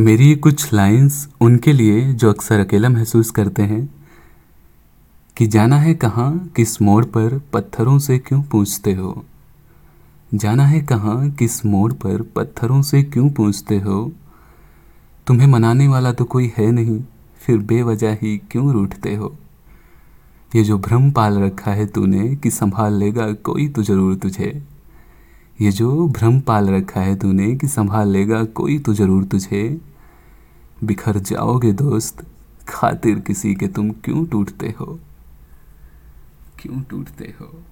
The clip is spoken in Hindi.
मेरी कुछ लाइंस उनके लिए जो अक्सर अकेला महसूस करते हैं, कि जाना है कहाँ, किस मोड़ पर पत्थरों से क्यों पूछते हो? जाना है कहाँ, किस मोड़ पर पत्थरों से क्यों पूछते हो? तुम्हें मनाने वाला तो कोई है नहीं, फिर बेवजह ही क्यों रूठते हो? ये जो भ्रम पाल रखा है तूने कि संभाल लेगा कोई तो ज़रूर तुझे। ये जो भ्रम पाल रखा है तूने कि संभाल लेगा कोई तो ज़रूर तुझे। बिखर जाओगे दोस्त खातिर किसी के तुम क्यों टूटते हो? क्यों टूटते हो?